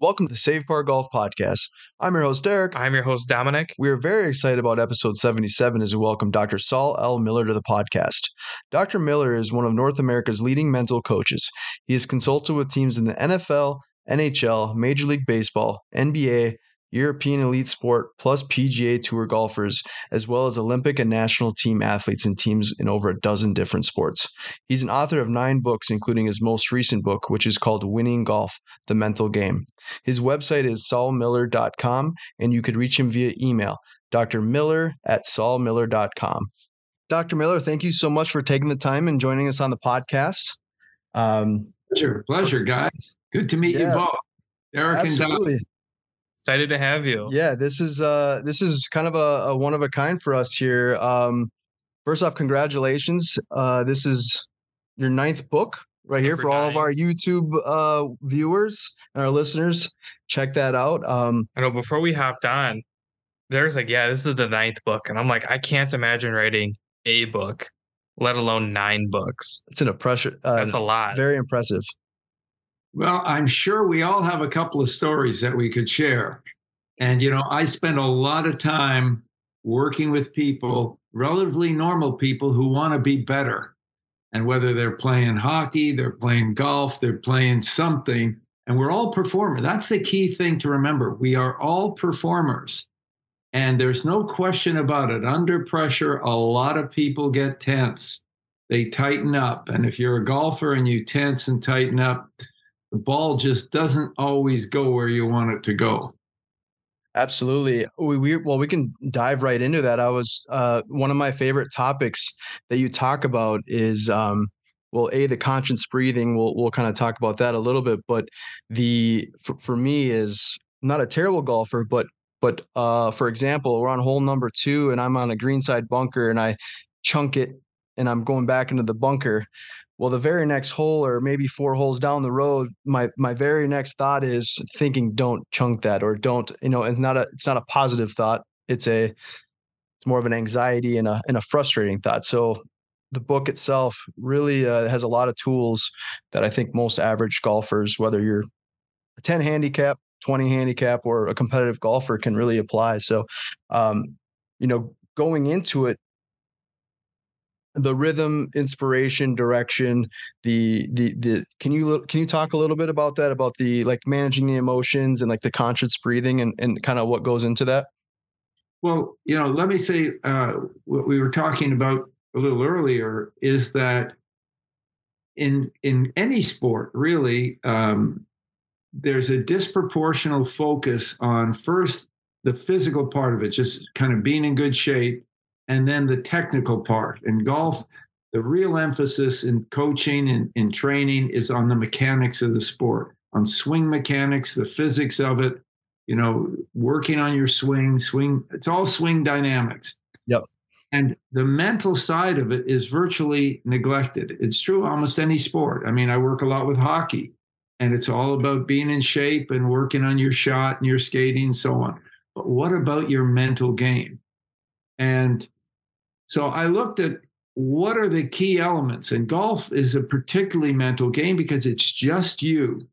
Welcome to the Save Par Golf Podcast. I'm your host, Derek. I'm your host, Dominic. We are very excited about episode 77 as we welcome Dr. Saul L. Miller to the podcast. Dr. Miller is one of North America's leading mental coaches. He has consulted with teams in the NFL, NHL, Major League Baseball, NBA, European elite sport, plus PGA Tour golfers, as well as Olympic and national team athletes and teams in over a dozen different sports. He's an author of nine books, including his most recent book, which is called Winning Golf The Mental Game. His website is saulmiller.com, and you could reach him via email, drmiller at saulmiller.com. Dr. Miller, thank you so much for taking the time and joining us on the podcast. Um, pleasure, pleasure, guys. Good to meet yeah, you both. Eric absolutely. and Doc. Excited to have you. Yeah, this is uh this is kind of a, a one of a kind for us here. Um first off, congratulations. Uh this is your ninth book right here Number for all of our YouTube uh viewers and our listeners. Check that out. Um I know before we hopped on, there's like, yeah, this is the ninth book. And I'm like, I can't imagine writing a book, let alone nine books. It's an impressive uh, that's a lot. Very impressive. Well, I'm sure we all have a couple of stories that we could share. And, you know, I spend a lot of time working with people, relatively normal people who want to be better. And whether they're playing hockey, they're playing golf, they're playing something, and we're all performers. That's the key thing to remember. We are all performers. And there's no question about it. Under pressure, a lot of people get tense. They tighten up. And if you're a golfer and you tense and tighten up, the ball just doesn't always go where you want it to go. Absolutely. We, we well, we can dive right into that. I was uh, one of my favorite topics that you talk about is um, well, a the conscious breathing. We'll we'll kind of talk about that a little bit, but the for, for me is not a terrible golfer, but but uh, for example, we're on hole number two, and I'm on a greenside bunker, and I chunk it, and I'm going back into the bunker well the very next hole or maybe four holes down the road my my very next thought is thinking don't chunk that or don't you know it's not a it's not a positive thought. It's a it's more of an anxiety and a and a frustrating thought. So the book itself really uh, has a lot of tools that i think most average golfers whether you're a 10 handicap 20 handicap or a competitive golfer can really apply. So um you know going into it the rhythm inspiration direction the the the can you can you talk a little bit about that about the like managing the emotions and like the conscious breathing and and kind of what goes into that? Well you know let me say uh, what we were talking about a little earlier is that in in any sport really um, there's a disproportional focus on first the physical part of it just kind of being in good shape and then the technical part. In golf, the real emphasis in coaching and in training is on the mechanics of the sport, on swing mechanics, the physics of it, you know, working on your swing, swing, it's all swing dynamics. Yep. And the mental side of it is virtually neglected. It's true almost any sport. I mean, I work a lot with hockey, and it's all about being in shape and working on your shot and your skating and so on. But what about your mental game? And so I looked at what are the key elements, and golf is a particularly mental game because it's just you.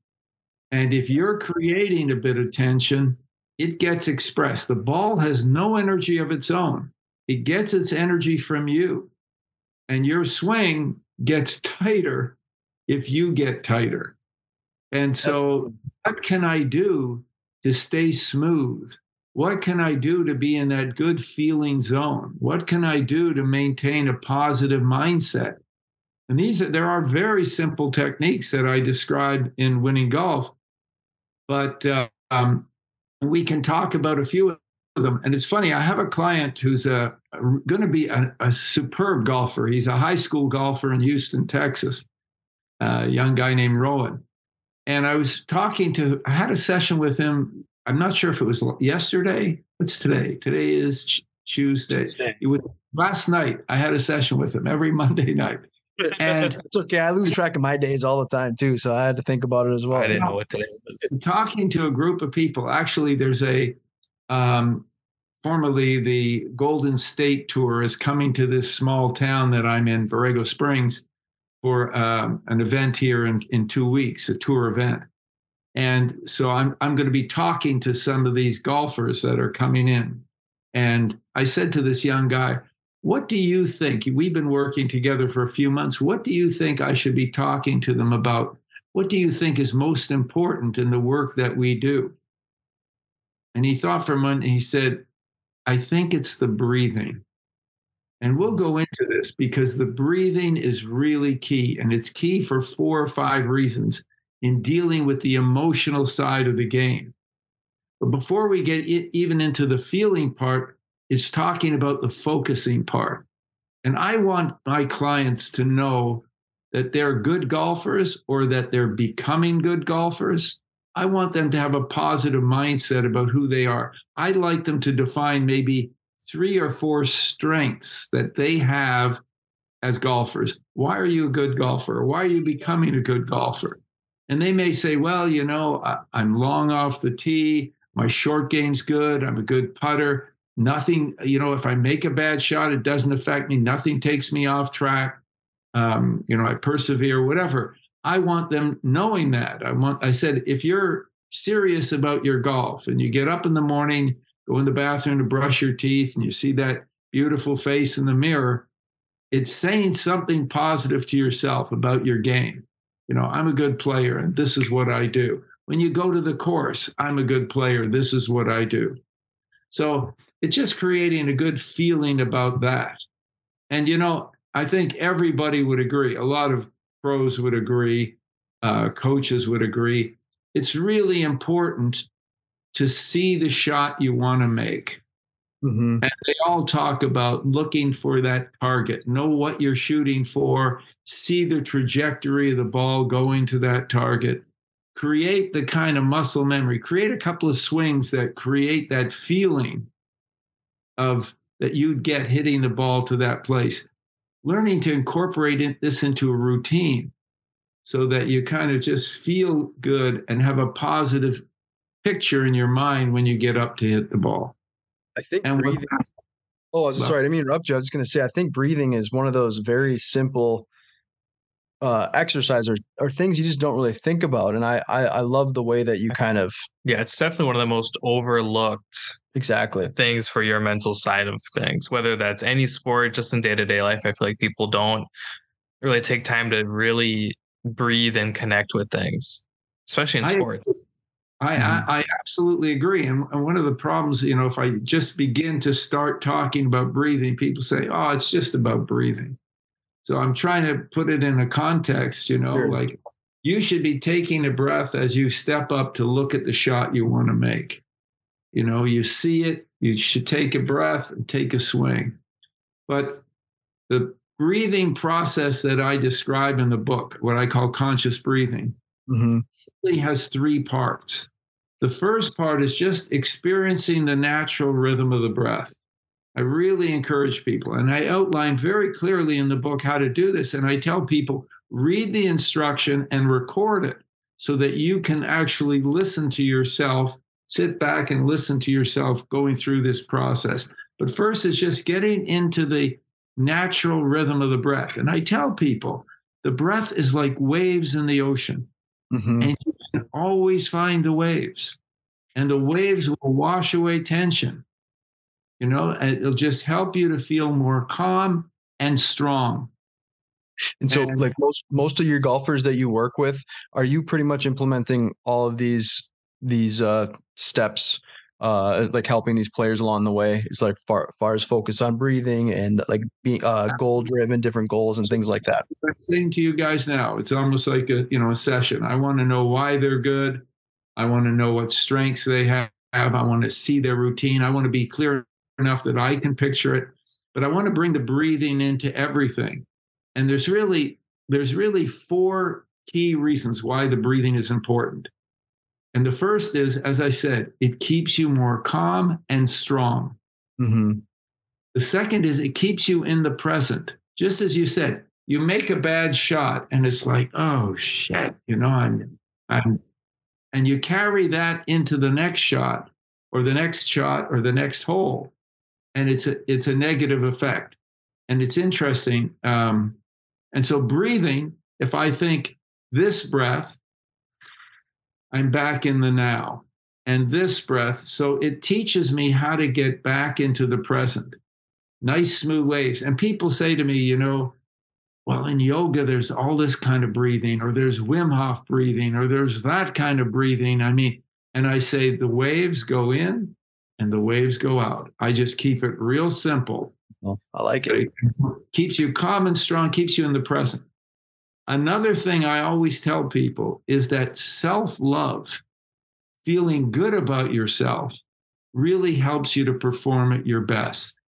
And if you're creating a bit of tension, it gets expressed. The ball has no energy of its own, it gets its energy from you. And your swing gets tighter if you get tighter. And so, what can I do to stay smooth? What can I do to be in that good feeling zone? What can I do to maintain a positive mindset? And these are, there are very simple techniques that I described in winning golf, but uh, um, we can talk about a few of them. And it's funny, I have a client who's a, a going to be a, a, superb golfer. He's a high school golfer in Houston, Texas, a young guy named Rowan. And I was talking to, I had a session with him I'm not sure if it was yesterday. What's today? Today is Tuesday. Tuesday. It was last night. I had a session with him every Monday night. And it's okay. I lose track of my days all the time too, so I had to think about it as well. I didn't know what today was. Talking to a group of people. Actually, there's a um, formerly the Golden State Tour is coming to this small town that I'm in, Borrego Springs, for um, an event here in, in two weeks, a tour event. And so I'm, I'm going to be talking to some of these golfers that are coming in. And I said to this young guy, What do you think? We've been working together for a few months. What do you think I should be talking to them about? What do you think is most important in the work that we do? And he thought for a moment, he said, I think it's the breathing. And we'll go into this because the breathing is really key. And it's key for four or five reasons in dealing with the emotional side of the game. But before we get even into the feeling part, it's talking about the focusing part. And I want my clients to know that they're good golfers or that they're becoming good golfers. I want them to have a positive mindset about who they are. I'd like them to define maybe three or four strengths that they have as golfers. Why are you a good golfer? Why are you becoming a good golfer? And they may say, well, you know, I, am long off the tee. My short game's good. I'm a good putter. Nothing, you know, if I make a bad shot, it doesn't affect me. Nothing takes me off track. Um, you know, I persevere, whatever. I want them knowing that. I want, I said, if you're serious about your golf and you get up in the morning, go in the bathroom to brush your teeth, and you see that beautiful face in the mirror, it's saying something positive to yourself about your game. You know, I'm a good player and this is what I do. When you go to the course, I'm a good player. This is what I do. So it's just creating a good feeling about that. And, you know, I think everybody would agree. A lot of pros would agree, uh, coaches would agree. It's really important to see the shot you want to make. Mm-hmm. And they all talk about looking for that target, know what you're shooting for, see the trajectory of the ball going to that target, create the kind of muscle memory, create a couple of swings that create that feeling of that you'd get hitting the ball to that place. Learning to incorporate this into a routine so that you kind of just feel good and have a positive picture in your mind when you get up to hit the ball. I think and breathing. Oh, well, sorry, I didn't mean to interrupt you. I was going to say, I think breathing is one of those very simple uh, exercise or, or things you just don't really think about. And I, I, I love the way that you kind of. Yeah, it's definitely one of the most overlooked exactly things for your mental side of things, whether that's any sport, just in day to day life. I feel like people don't really take time to really breathe and connect with things, especially in sports. I, I, mm-hmm. I, I, absolutely agree. And, and, one of the problems, you know, if I just begin to start talking about breathing, people say, oh, it's just about breathing. So I'm trying to put it in a context, you know, sure. like you should be taking a breath as you step up to look at the shot you want to make. You know, you see it, you should take a breath and take a swing. But the breathing process that I describe in the book, what I call conscious breathing, mm-hmm has three parts. The first part is just experiencing the natural rhythm of the breath. I really encourage people, and I outline very clearly in the book how to do this. And I tell people read the instruction and record it so that you can actually listen to yourself, sit back and listen to yourself going through this process. But first, it's just getting into the natural rhythm of the breath. And I tell people the breath is like waves in the ocean. Mm-hmm. And you can always find the waves, and the waves will wash away tension. You know, it'll just help you to feel more calm and strong. And so, and, like most most of your golfers that you work with, are you pretty much implementing all of these these uh, steps uh like helping these players along the way? It's like far far as focus on breathing and like being uh goal driven different goals and things like that. I'm saying to you guys now it's almost like a you know a session. I want to know why they're good. I want to know what strengths they have. I want to see their routine. I want to be clear enough that i can picture it but i want to bring the breathing into everything and there's really there's really four key reasons why the breathing is important and the first is, as I said, it keeps you more calm and strong. Mm-hmm. The second is it keeps you in the present. Just as you said, you make a bad shot and it's like, oh shit, you know, I'm, I'm, and you carry that into the next shot or the next shot or the next hole. And it's a, it's a negative effect. And it's interesting. Um, and so breathing, if I think this breath I'm back in the now. And this breath, so it teaches me how to get back into the present. Nice, smooth waves. And people say to me, you know, well, in yoga, there's all this kind of breathing, or there's Wim Hof breathing, or there's that kind of breathing. I mean, and I say the waves go in and the waves go out. I just keep it real simple. I like it. it. Keeps you calm and strong, keeps you in the present. Another thing I always tell people is that self love, feeling good about yourself, really helps you to perform at your best.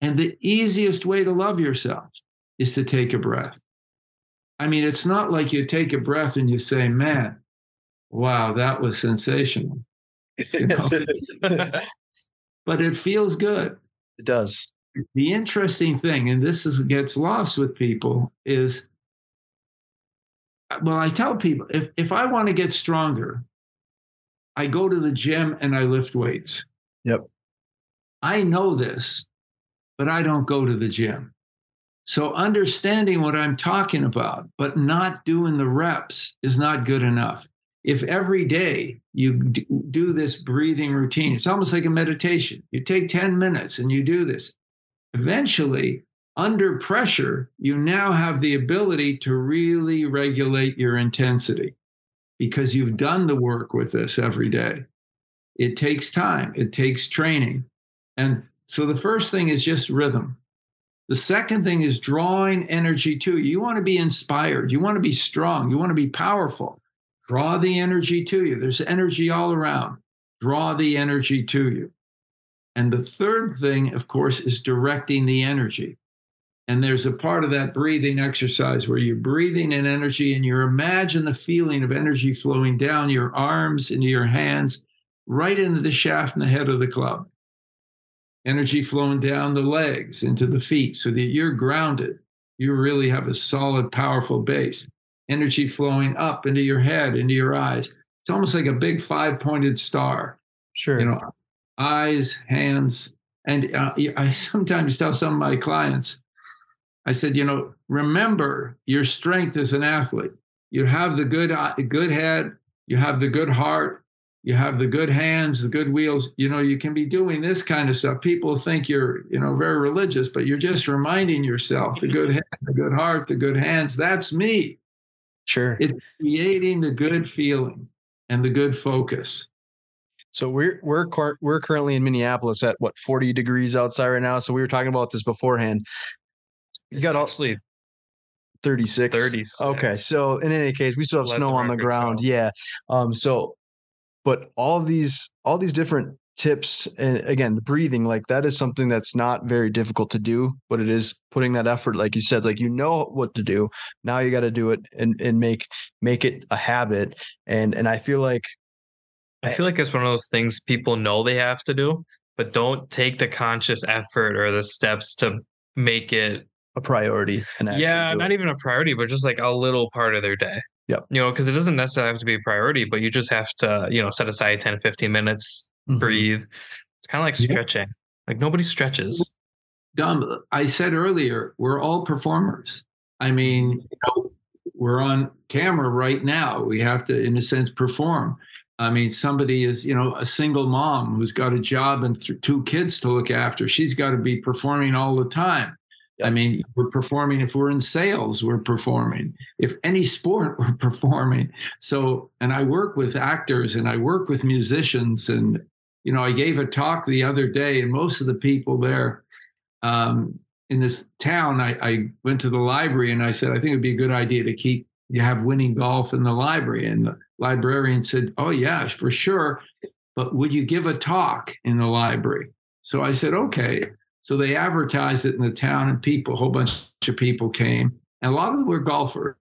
And the easiest way to love yourself is to take a breath. I mean, it's not like you take a breath and you say, man, wow, that was sensational. You know? but it feels good. It does. The interesting thing, and this is, gets lost with people, is uh, well, I tell people if, if I want to get stronger, I go to the gym and I lift weights. Yep. I know this, but I don't go to the gym. So understanding what I'm talking about, but not doing the reps is not good enough. If every day you do this breathing routine, it's almost like a meditation. You take 10 minutes and you do this. Eventually, under pressure, you now have the ability to really regulate your intensity because you've done the work with this every day. It takes time, it takes training. And so the first thing is just rhythm. The second thing is drawing energy to you. You want to be inspired. You want to be strong. You want to be powerful. Draw the energy to you. There's energy all around. Draw the energy to you. And the third thing, of course, is directing the energy. And there's a part of that breathing exercise where you're breathing in energy and you imagine the feeling of energy flowing down your arms into your hands, right into the shaft and the head of the club energy flowing down the legs into the feet so that you're grounded. You really have a solid, powerful base. Energy flowing up into your head, into your eyes. It's almost like a big five pointed star. Sure. You know, eyes, hands. And uh, I sometimes tell some of my clients, I said, you know, remember your strength as an athlete. You have the good, uh, good head, you have the good heart, you have the good hands, the good wheels, you know, you can be doing this kind of stuff. People think you're, you know, very religious, but you're just reminding yourself the good head, the good heart, the good hands. That's me. Sure. It's creating the good feeling and the good focus. So we're we're we're currently in Minneapolis at what 40 degrees outside right now. So we were talking about this beforehand. You got actually 36. 36. Okay. So in any case, we still have Let snow the on the ground. Show. Yeah. Um, so but all these all these different tips and again the breathing like that is something that's not very difficult to do but it is putting that effort like you said like you know what to do now you got to do it and and make make it a habit and and i feel like i feel like it's one of those things people know they have to do but don't take the conscious effort or the steps to make it a priority and yeah not it. even a priority but just like a little part of their day Yep. You know, because it doesn't necessarily have to be a priority, but you just have to, you know, set aside 10, 15 minutes, mm-hmm. breathe. It's kind of like stretching. Yeah. Like nobody stretches. Dom, I said earlier, we're all performers. I mean, you know, we're on camera right now. We have to, in a sense, perform. I mean, somebody is, you know, a single mom who's got a job and th- two kids to look after. She's got to be performing all the time. I mean, we're performing. If we're in sales, we're performing. If any sport, we're performing. So, and I work with actors and I work with musicians. And, you know, I gave a talk the other day, and most of the people there um, in this town, I, I went to the library and I said, I think it'd be a good idea to keep, you have winning golf in the library. And the librarian said, Oh, yeah, for sure. But would you give a talk in the library? So I said, Okay. So they advertised it in the town, and people, a whole bunch of people came. And a lot of them were golfers.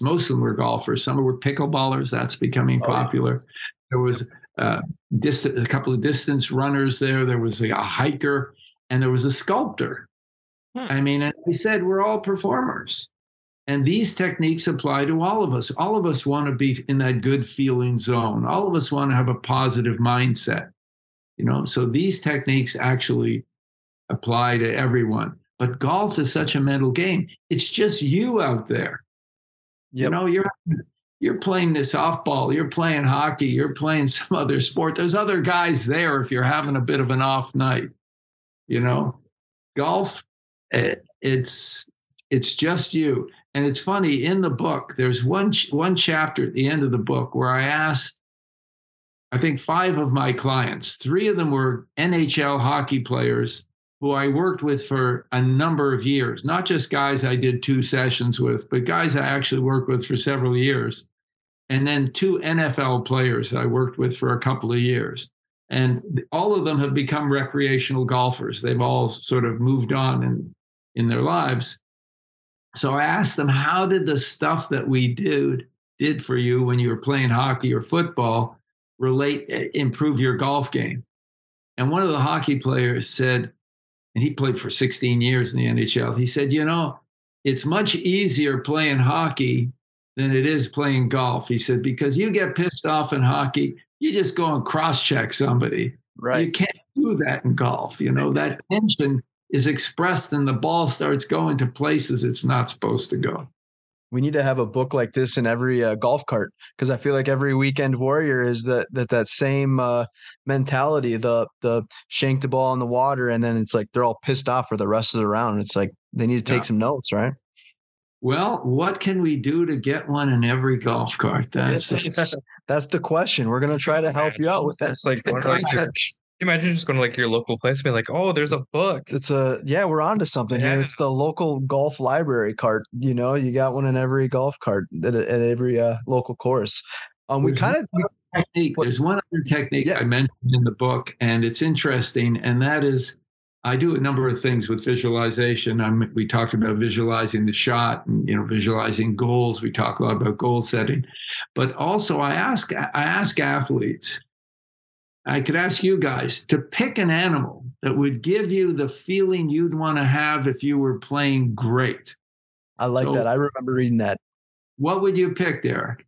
Most of them were golfers. Some were pickleballers. That's becoming popular. Oh, yeah. There was uh, distant, a couple of distance runners there. There was a, a hiker, and there was a sculptor. Hmm. I mean, and they said we're all performers. And these techniques apply to all of us. All of us want to be in that good feeling zone. All of us want to have a positive mindset. You know, so these techniques actually apply to everyone. But golf is such a mental game. It's just you out there. Yep. You know, you're you're playing this softball, you're playing hockey, you're playing some other sport. There's other guys there if you're having a bit of an off night. You know, golf, eh, it's it's just you. And it's funny in the book. There's one one chapter at the end of the book where I asked, I think five of my clients. Three of them were NHL hockey players who I worked with for a number of years, not just guys I did two sessions with, but guys I actually worked with for several years. And then two NFL players I worked with for a couple of years. And all of them have become recreational golfers. They've all sort of moved on in, in their lives. So I asked them, how did the stuff that we did did for you when you were playing hockey or football relate, eh, improve your golf game? And one of the hockey players said, and he played for 16 years in the NHL. He said, You know, it's much easier playing hockey than it is playing golf. He said, Because you get pissed off in hockey, you just go and cross check somebody. Right. You can't do that in golf. You know, that tension is expressed and the ball starts going to places it's not supposed to go we need to have a book like this in every uh, golf cart because I feel like every weekend warrior is that that that same uh, mentality. The the shank the ball in the water, and then it's like they're all pissed off for the rest of the round. It's like they need to take yeah. some notes, right? Well, what can we do to get one in every golf cart? That's that's the question. We're gonna try to help you out with that. It's like, like you imagine just going to like your local place and be like, oh, there's a book. It's a yeah, we're on to something yeah. here. It's the local golf library cart. You know, you got one in every golf cart at, at every uh, local course. Um, we kind of technique. There's one other technique yeah. I mentioned in the book, and it's interesting, and that is I do a number of things with visualization. I'm, we talked about visualizing the shot and you know visualizing goals. We talk a lot about goal setting, but also I ask I ask athletes I could ask you guys to pick an animal that would give you the feeling you'd want to have if you were playing great. I like so, that. I remember reading that. What would you pick, Derek?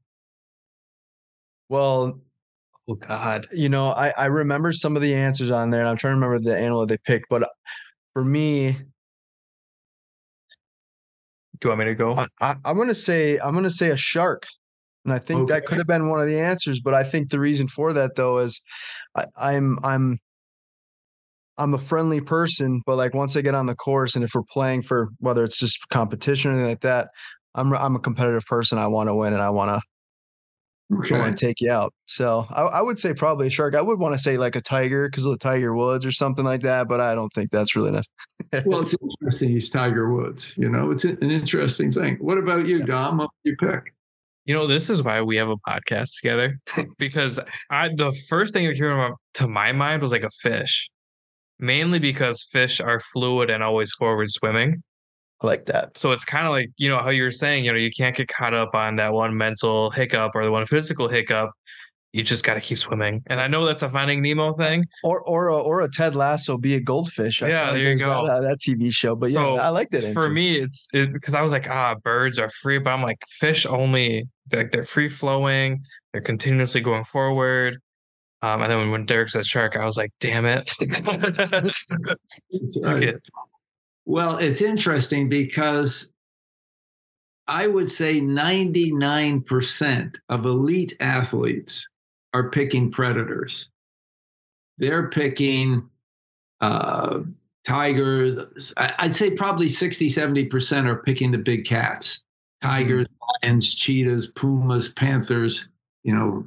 Well, oh God, you know, I I remember some of the answers on there, and I'm trying to remember the animal they picked. But uh, for me, do you want me to go? I, am gonna say I'm gonna say a shark. And I think okay. that could have been one of the answers, but I think the reason for that though is I, I'm I'm I'm a friendly person, but like once I get on the course and if we're playing for whether it's just competition or anything like that, I'm I'm a competitive person. I want to win and I want to Okay. I want to take you out. So I, I, would say probably a shark. I would want to say like a tiger because of the Tiger Woods or something like that, but I don't think that's really enough. well, it's interesting. He's Tiger Woods. You know, it's an interesting thing. What about you, Dom? What would you pick? You know, this is why we have a podcast together because I the first thing that came to my mind was like a fish, mainly because fish are fluid and always forward swimming. I like that. So it's kind of like you know how you were saying, you know, you can't get caught up on that one mental hiccup or the one physical hiccup you just got to keep swimming. And I know that's a Finding Nemo thing. Or or a, or a Ted Lasso, be a goldfish. I yeah, there you go. That, uh, that, TV show, but so yeah, I like that. For me, it's because it, I was like, ah, birds are free, but I'm like, fish only. Like they're free flowing. They're continuously going forward. Um, and then when Derek said shark, I was like, damn it. it's right. Well, it's interesting because I would say 99% of elite athletes are picking predators. They're picking uh, tigers. I'd say probably 60, 70% are picking the big cats tigers, mm-hmm. lions, cheetahs, pumas, panthers, you know,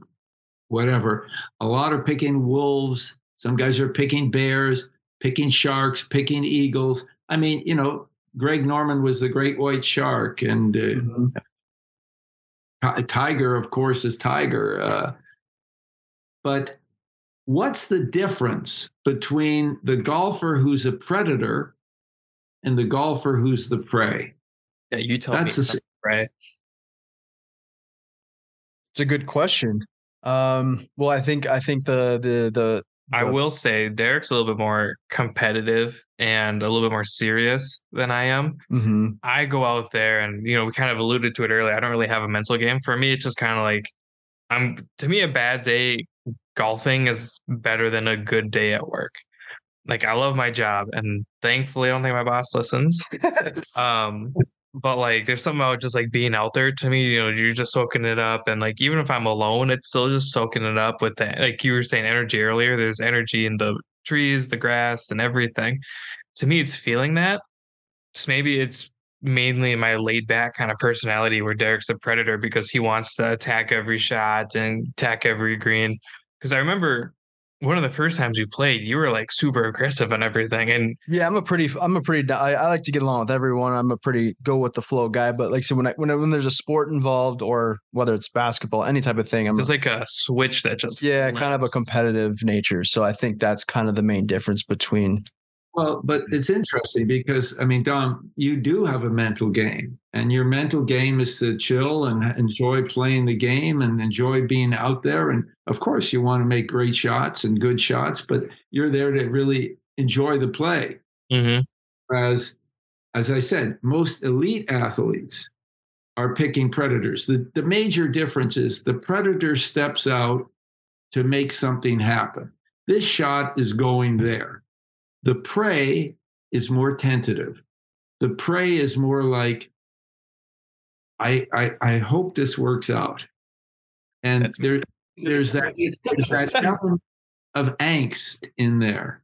whatever. A lot are picking wolves. Some guys are picking bears, picking sharks, picking eagles. I mean, you know, Greg Norman was the great white shark, and uh, mm-hmm. Tiger, of course, is Tiger. Uh, but what's the difference between the golfer who's a predator and the golfer who's the prey? Yeah, you tell me? That's me. That's right. It's a good question. Um, well, I think I think the the the I will say Derek's a little bit more competitive and a little bit more serious than I am. Mm-hmm. I go out there and, you know, we kind of alluded to it earlier. I don't really have a mental game. For me, it's just kind of like, I'm, to me, a bad day golfing is better than a good day at work. Like, I love my job and thankfully, I don't think my boss listens. um, but like there's something about just like being out there to me you know you're just soaking it up and like even if i'm alone it's still just soaking it up with that like you were saying energy earlier there's energy in the trees the grass and everything to me it's feeling that so maybe it's mainly my laid back kind of personality where derek's a predator because he wants to attack every shot and attack every green because i remember one of the first times you played, you were like super aggressive and everything. And yeah, I'm a pretty, I'm a pretty, I, I, like to get along with everyone. I'm a pretty go with the flow guy. But like, so when I, when, when there's a sport involved or whether it's basketball, any type of thing, I'm just like a switch that just yeah, kind of a competitive nature. So I think that's kind of the main difference between well, but it's interesting because I mean, Dom, you do have a mental game, and your mental game is to chill and enjoy playing the game and enjoy being out there. And of course, you want to make great shots and good shots, but you're there to really enjoy the play. Mm-hmm. Whereas, as I said, most elite athletes are picking predators. The, the major difference is the predator steps out to make something happen. This shot is going there the prey is more tentative. The prey is more like, I, I, I hope this works out. And there, there's that, there's that element of angst in there.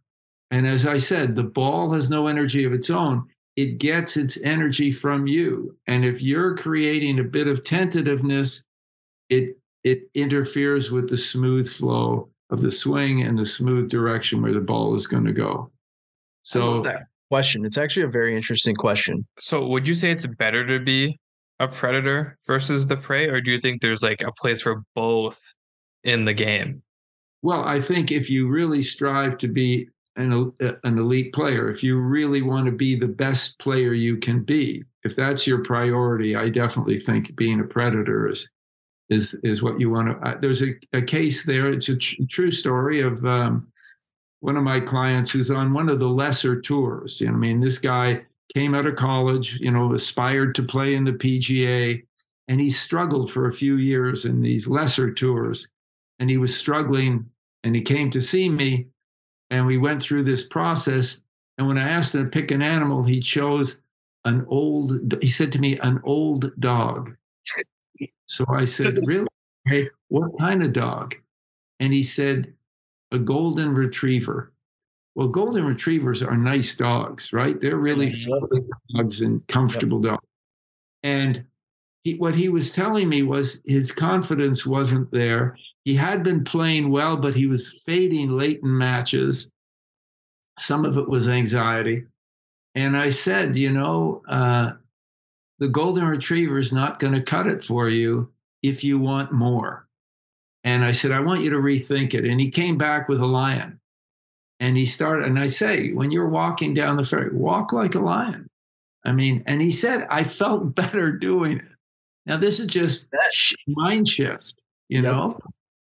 And as I said, the ball has no energy of its own. It gets its energy from you. And if you're creating a bit of tentativeness, it it interferes with the smooth flow of the swing and the smooth direction where the ball is going to go. So that question. It's actually a very interesting question. So would you say it's better to be a predator versus the prey, or do you think there's like a place for both in the game? Well, I think if you really strive to be an, an elite player, if you really want to be the best player you can be, if that's your priority, I definitely think being a predator is is is what you want to. Uh, there's a, a case there. It's a tr- true story of um, one of my clients who's on one of the lesser tours. You know, I mean, this guy came out of college, you know, aspired to play in the PGA, and he struggled for a few years in these lesser tours. And he was struggling, and he came to see me, and we went through this process. And when I asked him to pick an animal, he chose an old, he said to me, an old dog. So I said, Really? Hey, what kind of dog? And he said, a golden retriever. Well, golden retrievers are nice dogs, right? They're really dogs and comfortable dogs. And he, what he was telling me was his confidence wasn't there. He had been playing well, but he was fading late in matches. Some of it was anxiety. And I said, you know, uh, the golden retriever is not going to cut it for you if you want more. And I said, I want you to rethink it. And he came back with a lion. And he started, and I say, when you're walking down the fairway, walk like a lion. I mean, and he said, I felt better doing it. Now, this is just mind shift, you yep. know?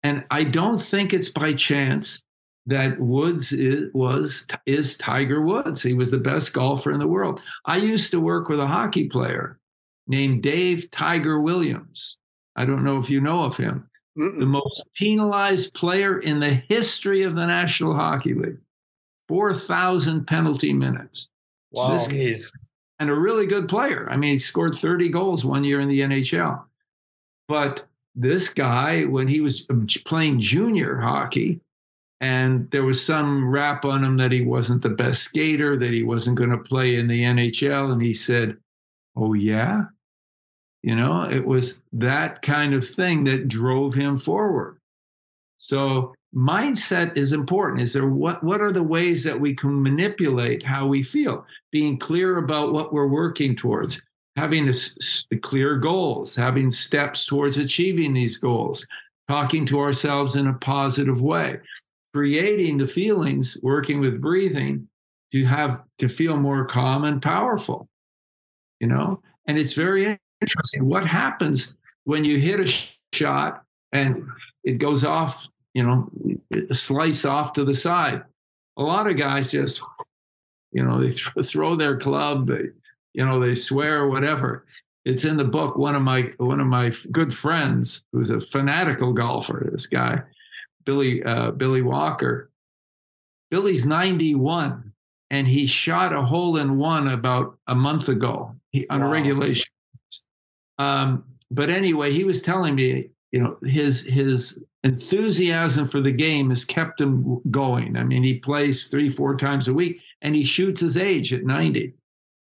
And I don't think it's by chance that Woods is, was is Tiger Woods. He was the best golfer in the world. I used to work with a hockey player named Dave Tiger Williams. I don't know if you know of him. Mm-mm. the most penalized player in the history of the National Hockey League. 4,000 penalty minutes. Wow. This, and a really good player. I mean, he scored 30 goals one year in the NHL. But this guy, when he was um, playing junior hockey, and there was some rap on him that he wasn't the best skater, that he wasn't going to play in the NHL. And he said, Oh, yeah? You know, it was that kind of thing that drove him forward. So mindset is important. Is there what what are the ways that we can manipulate how we feel? Being clear about what we're working towards, having a clear goals, having steps towards achieving these goals, talking to ourselves in a positive way, creating the feelings, working with breathing to have to feel more calm and powerful. You know, and it's very interesting. What happens when you hit a shot and it goes off, you know, slice off to the side? A lot of guys just, you know, they th- throw their club, they, you know, they swear or whatever. It's in the book. One of my one of my good friends, who's a fanatical golfer, this guy, Billy uh, Billy Walker. Billy's 91 and he shot a hole in one about a month ago he, on wow. a regulation. Um, but anyway, he was telling me, you know, his his enthusiasm for the game has kept him going. I mean, he plays three, four times a week, and he shoots his age at 90.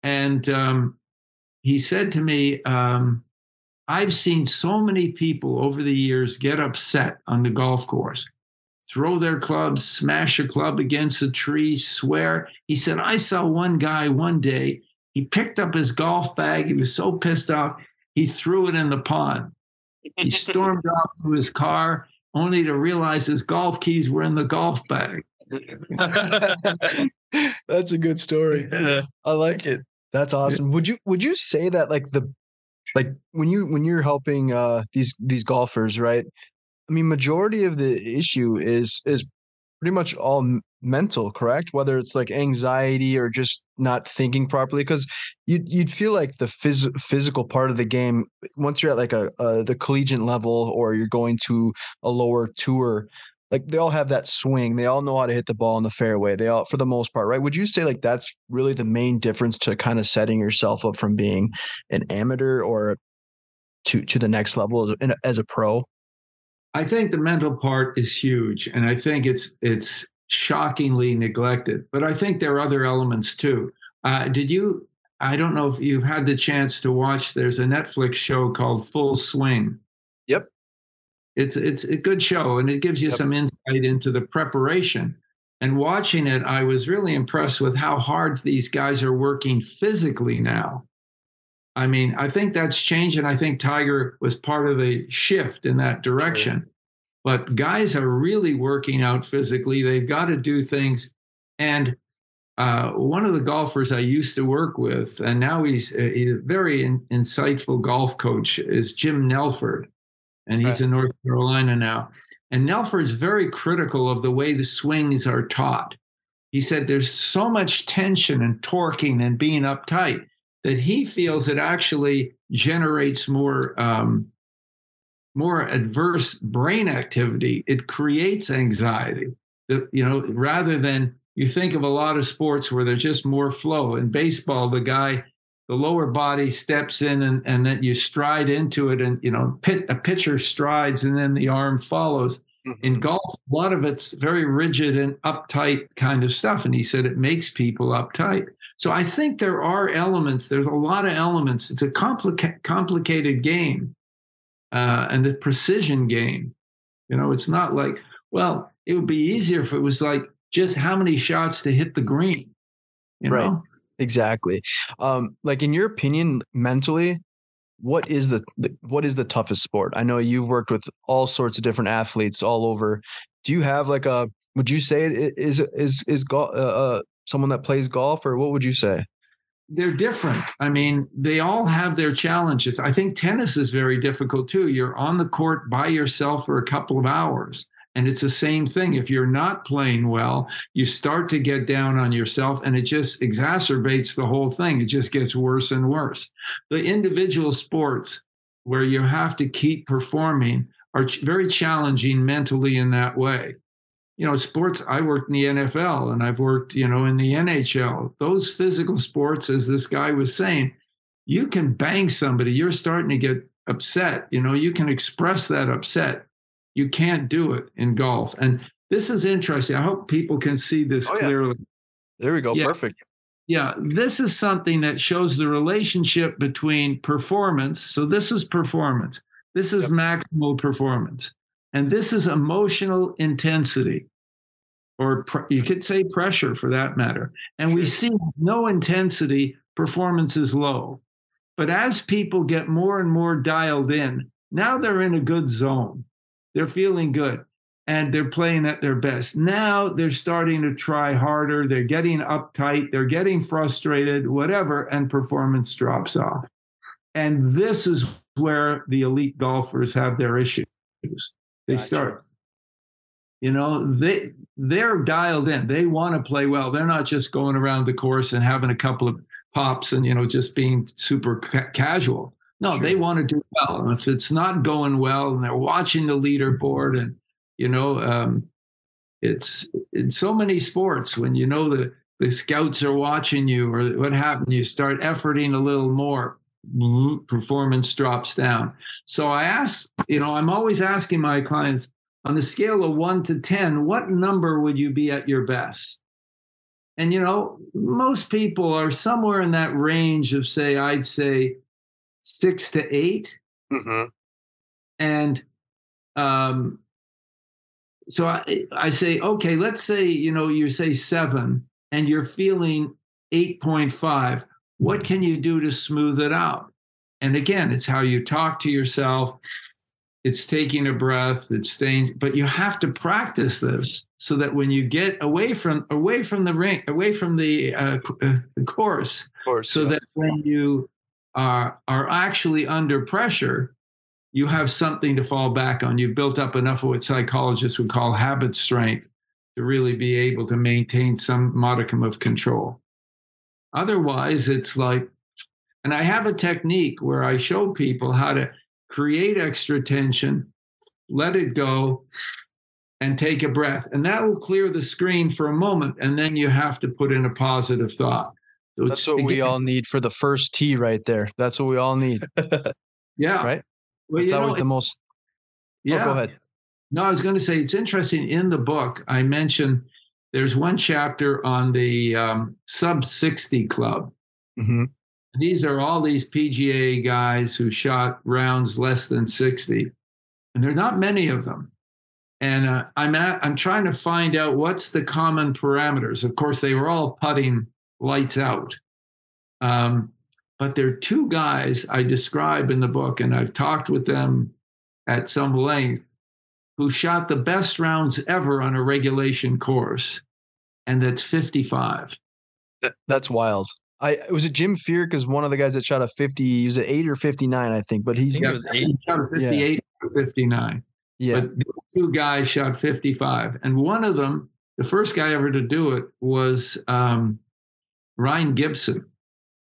And um, he said to me, um, I've seen so many people over the years get upset on the golf course, throw their clubs, smash a club against a tree, swear. He said, I saw one guy one day, he picked up his golf bag. He was so pissed off, he threw it in the pond. He stormed off to his car only to realize his golf keys were in the golf bag. That's a good story. I like it. That's awesome. Would you would you say that like the like when you when you're helping uh these these golfers, right? I mean, majority of the issue is is pretty much all mental, correct? Whether it's like anxiety or just not thinking properly, because you'd you'd feel like the phys- physical part of the game once you're at like a, a the collegiate level or you're going to a lower tour, like they all have that swing. They all know how to hit the ball in the fairway. They all, for the most part, right? Would you say like that's really the main difference to kind of setting yourself up from being an amateur or to to the next level as a, as a pro? I think the mental part is huge, and I think it's it's shockingly neglected. But I think there are other elements too. Uh, did you? I don't know if you've had the chance to watch. There's a Netflix show called Full Swing. Yep. It's it's a good show, and it gives you yep. some insight into the preparation. And watching it, I was really impressed with how hard these guys are working physically now. I mean, I think that's changed, and I think Tiger was part of a shift in that direction. But guys are really working out physically. They've got to do things. And uh, one of the golfers I used to work with, and now he's a, he's a very in, insightful golf coach, is Jim Nelford. And he's right. in North Carolina now. And Nelford's very critical of the way the swings are taught. He said there's so much tension and torquing and being uptight that he feels it actually generates more um, more adverse brain activity. It creates anxiety. You know, rather than you think of a lot of sports where there's just more flow. In baseball, the guy, the lower body steps in and, and then you stride into it, and you know, pit, a pitcher strides and then the arm follows. Mm-hmm. In golf, a lot of it's very rigid and uptight kind of stuff. And he said it makes people uptight. So I think there are elements, there's a lot of elements. It's a complica- complicated game uh, and the precision game. You know, it's not like, well, it would be easier if it was like just how many shots to hit the green. You know? Right. Exactly. Um, like in your opinion, mentally, what is the, the, what is the toughest sport? I know you've worked with all sorts of different athletes all over. Do you have like a would you say it is is is golf uh, uh someone that plays golf, or what would you say? They're different. I mean, they all have their challenges. I think tennis is very difficult too. You're on the court by yourself for a couple of hours. And it's the same thing. If you're not playing well, you start to get down on yourself and it just exacerbates the whole thing. It just gets worse and worse. The individual sports where you have to keep performing are very challenging mentally in that way you know, sports, I worked in the NFL and I've worked, you know, in the NHL. Those physical sports, as this guy was saying, you can bang somebody, you're starting to get upset. You know, you can express that upset. You can't do it in golf. And this is interesting. I hope people can see this oh, clearly. Yeah. There we go. Yeah. Perfect. Yeah, this is something that shows the relationship between performance. So, this is performance, this is yep. maximal performance, and this is emotional intensity or you could say pressure for that matter. And we see no intensity, performance is low. But as people get more and more dialed in, now they're in a good zone. They're feeling good and they're playing at their best. Now they're starting to try harder. They're getting uptight. They're getting frustrated, whatever, and performance drops off. And this is where the elite golfers have their issues. They gotcha. start you know they they're dialed in they want to play well they're not just going around the course and having a couple of pops and you know just being super ca- casual no sure. they want to do well and if it's not going well and they're watching the leaderboard and you know um, it's in so many sports when you know the the scouts are watching you, or what happened? You start efforting a little more, performance drops down. So I ask, you know, I'm always asking my clients on the scale of one to 10, what number would you be at your best? And, you know, most people are somewhere in that range of, say, I'd say six to 8 mm-hmm. And um, so I, I say, okay, let's say, you know, you say seven and you're feeling 8.5. What can you do to smooth it out? And again, it's how you talk to yourself. It's taking a breath, it's staying, but you have to practice this so that when you get away from away from the ring, away from the, uh, uh, course, course so yeah. that when you are are actually under pressure, you have something to fall back on. You've built up enough of what psychologists would call habit strength to really be able to maintain some modicum of control. Otherwise, it's like, and I have a technique where I show people how to create extra tension, let it go, and take a breath. And that will clear the screen for a moment. And then you have to put in a positive thought. So That's what again, we all need for the first tee right there. That's what we all need. yeah. Right? Well, That's always know, the most. Yeah. Oh, go ahead. No, I was going to say it's interesting. In the book, I mentioned there's one chapter on the um, sub 60 club. Mm-hmm. These are all these PGA guys who shot rounds less than 60, and there's not many of them. And uh, I'm at, I'm trying to find out what's the common parameters. Of course, they were all putting lights out. Um, but there are two guys I describe in the book, and I've talked with them at some length, who shot the best rounds ever on a regulation course, and that's 55. That, that's wild. I was it Jim Furyk because one of the guys that shot a 50, he was at eight or 59, I think, but he's he was eight. He shot a 58 yeah. or 59. Yeah. But these two guys shot 55. And one of them, the first guy ever to do it was um, Rhein Gibson.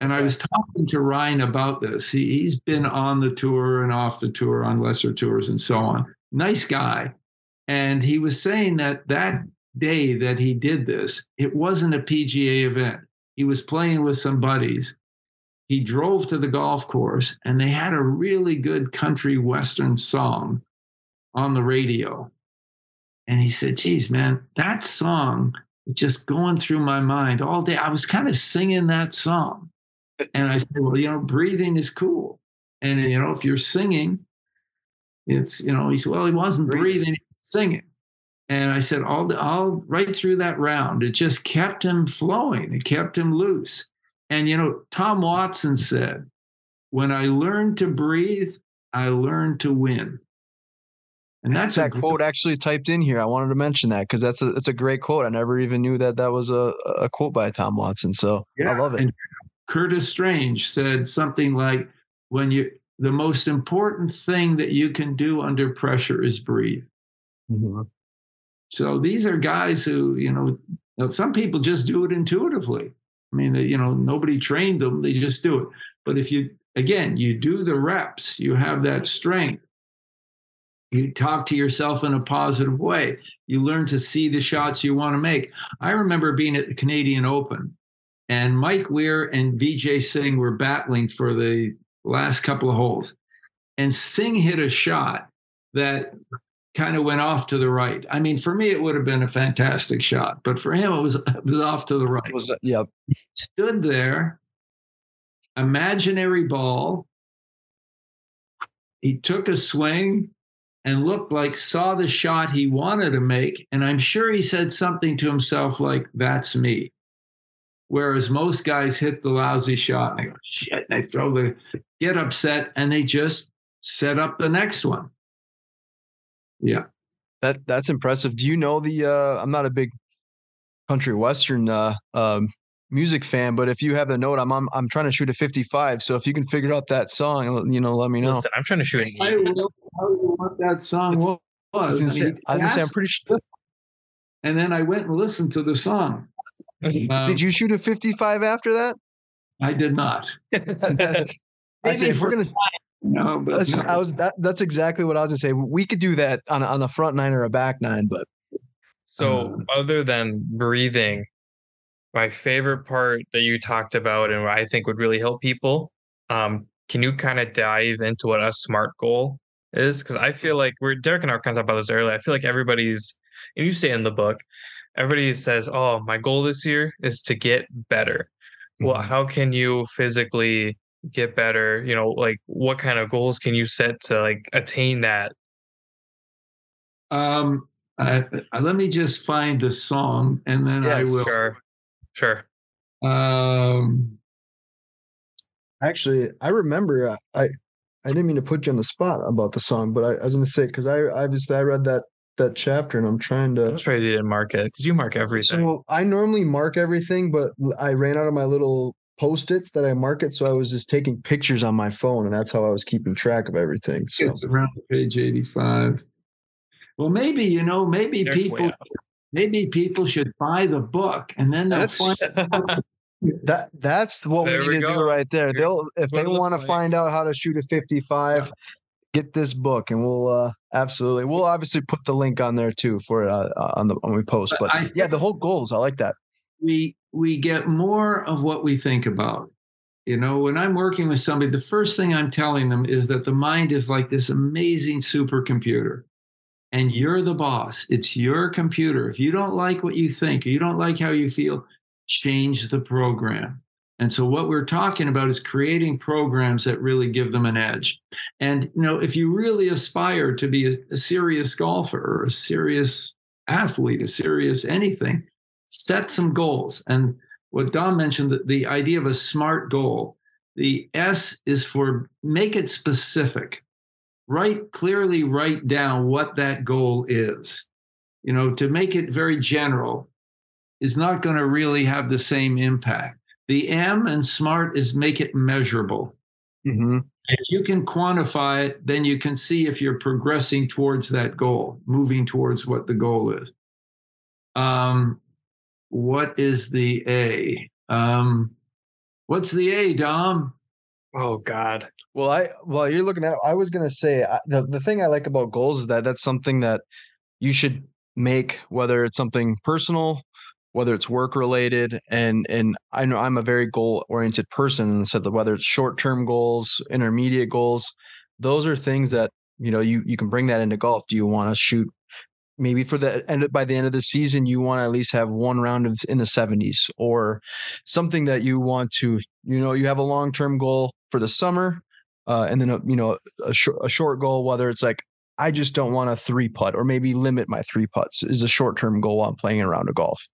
And I was talking to Rhein about this. He, he's been on the tour and off the tour on lesser tours and so on. Nice guy. And he was saying that that day that he did this, it wasn't a PGA event. He was playing with some buddies. He drove to the golf course and they had a really good country western song on the radio. And he said, geez, man, that song is just going through my mind all day. I was kind of singing that song. And I said, well, you know, breathing is cool. And, you know, if you're singing, it's, you know, he said, well, he wasn't breathing, breathing he was singing. And I said, all, all right through that round, it just kept him flowing. It kept him loose. And, you know, Tom Watson said, when I learned to breathe, I learned to win. And that's, that quote actually typed in here. I wanted to mention that because that's a it's a great quote. I never even knew that that was a, a quote by Tom Watson. So yeah. I love it. And Curtis Strange said something like, when you, the most important thing that you can do under pressure is breathe. Mm-hmm. So these are guys who, you know, you know, some people just do it intuitively. I mean, you know, nobody trained them, they just do it. But if you, again, you do the reps, you have that strength. You talk to yourself in a positive way. You learn to see the shots you want to make. I remember being at the Canadian Open and Mike Weir and Vijay Singh were battling for the last couple of holes. And Singh hit a shot that kind of went off to the right. I mean, for me, it would have been a fantastic shot, but for him, it was it was off to the right. Was yep. He stood there, imaginary ball. He took a swing and looked like saw the shot he wanted to make, and I'm sure he said something to himself like, "That's me." Whereas most guys hit the lousy shot and they go, shit, they throw the, get upset and they just set up the next one. Yeah. That that's impressive. Do you know the uh I'm not a big country western uh um music fan, but if you have the note, I'm I'm, I'm trying to shoot a 55. So if you can figure out that song, you know, let me know. Listen, I'm trying to shoot. I will tell you what that song was. I was, I mean, say, I was say, I'm pretty sure. And then I went and listened to the song. Um, did you shoot a 55 after that? I did not. I say if we're gonna. No, but that's, no. I was that, that's exactly what I was gonna say. We could do that on a, on a front nine or a back nine, but so um, other than breathing, my favorite part that you talked about and I think would really help people. Um, can you kind of dive into what a smart goal is? Because I feel like we're Derek and I were kind of talking about this earlier. I feel like everybody's, and you say in the book, everybody says, "Oh, my goal this year is to get better." Mm-hmm. Well, how can you physically get better? You know, like what kind of goals can you set to like attain that? Um, I, I, let me just find the song and then yes, I will. Sure. Sure. Um, actually, I remember uh, I I didn't mean to put you on the spot about the song, but I, I was going to say because I obviously I read that that chapter and I'm trying to. I'm sure you didn't mark it because you mark everything. So I normally mark everything, but I ran out of my little post-its that I mark it, so I was just taking pictures on my phone, and that's how I was keeping track of everything. So it's around page 85. Well, maybe you know, maybe There's people maybe people should buy the book and then they'll that's, find that that's what there we need we to do right there. Here's They'll if they want to like. find out how to shoot a 55, yeah. get this book and we'll uh absolutely we'll obviously put the link on there too for uh, on the when we post. But, but yeah, the whole goals, I like that. We we get more of what we think about. You know, when I'm working with somebody, the first thing I'm telling them is that the mind is like this amazing supercomputer and you're the boss. It's your computer. If you don't like what you think, you don't like how you feel, change the program. And so what we're talking about is creating programs that really give them an edge. And you know, if you really aspire to be a, a serious golfer or a serious athlete, a serious anything, set some goals. And what Don mentioned, the, the idea of a smart goal, the S is for make it specific. Write clearly write down what that goal is. You know to make it very general is not going to really have the same impact. The m and smart is make it measurable. Mm-hmm. if you can quantify it then you can see if you're progressing towards that goal moving towards what the goal is. Um, what is the a um, what's the a dom oh god well, I well, you're looking at. I was gonna say the the thing I like about goals is that that's something that you should make, whether it's something personal, whether it's work related, and and I know I'm a very goal oriented person, and said that whether it's short term goals, intermediate goals, those are things that you know you you can bring that into golf. Do you want to shoot maybe for the end by the end of the season you want to at least have one round of, in the 70s or something that you want to you know you have a long term goal for the summer uh, and then a, you know a, sh- a short goal whether it's like i just don't want a three putt or maybe limit my three putts is a short term goal on playing around a golf.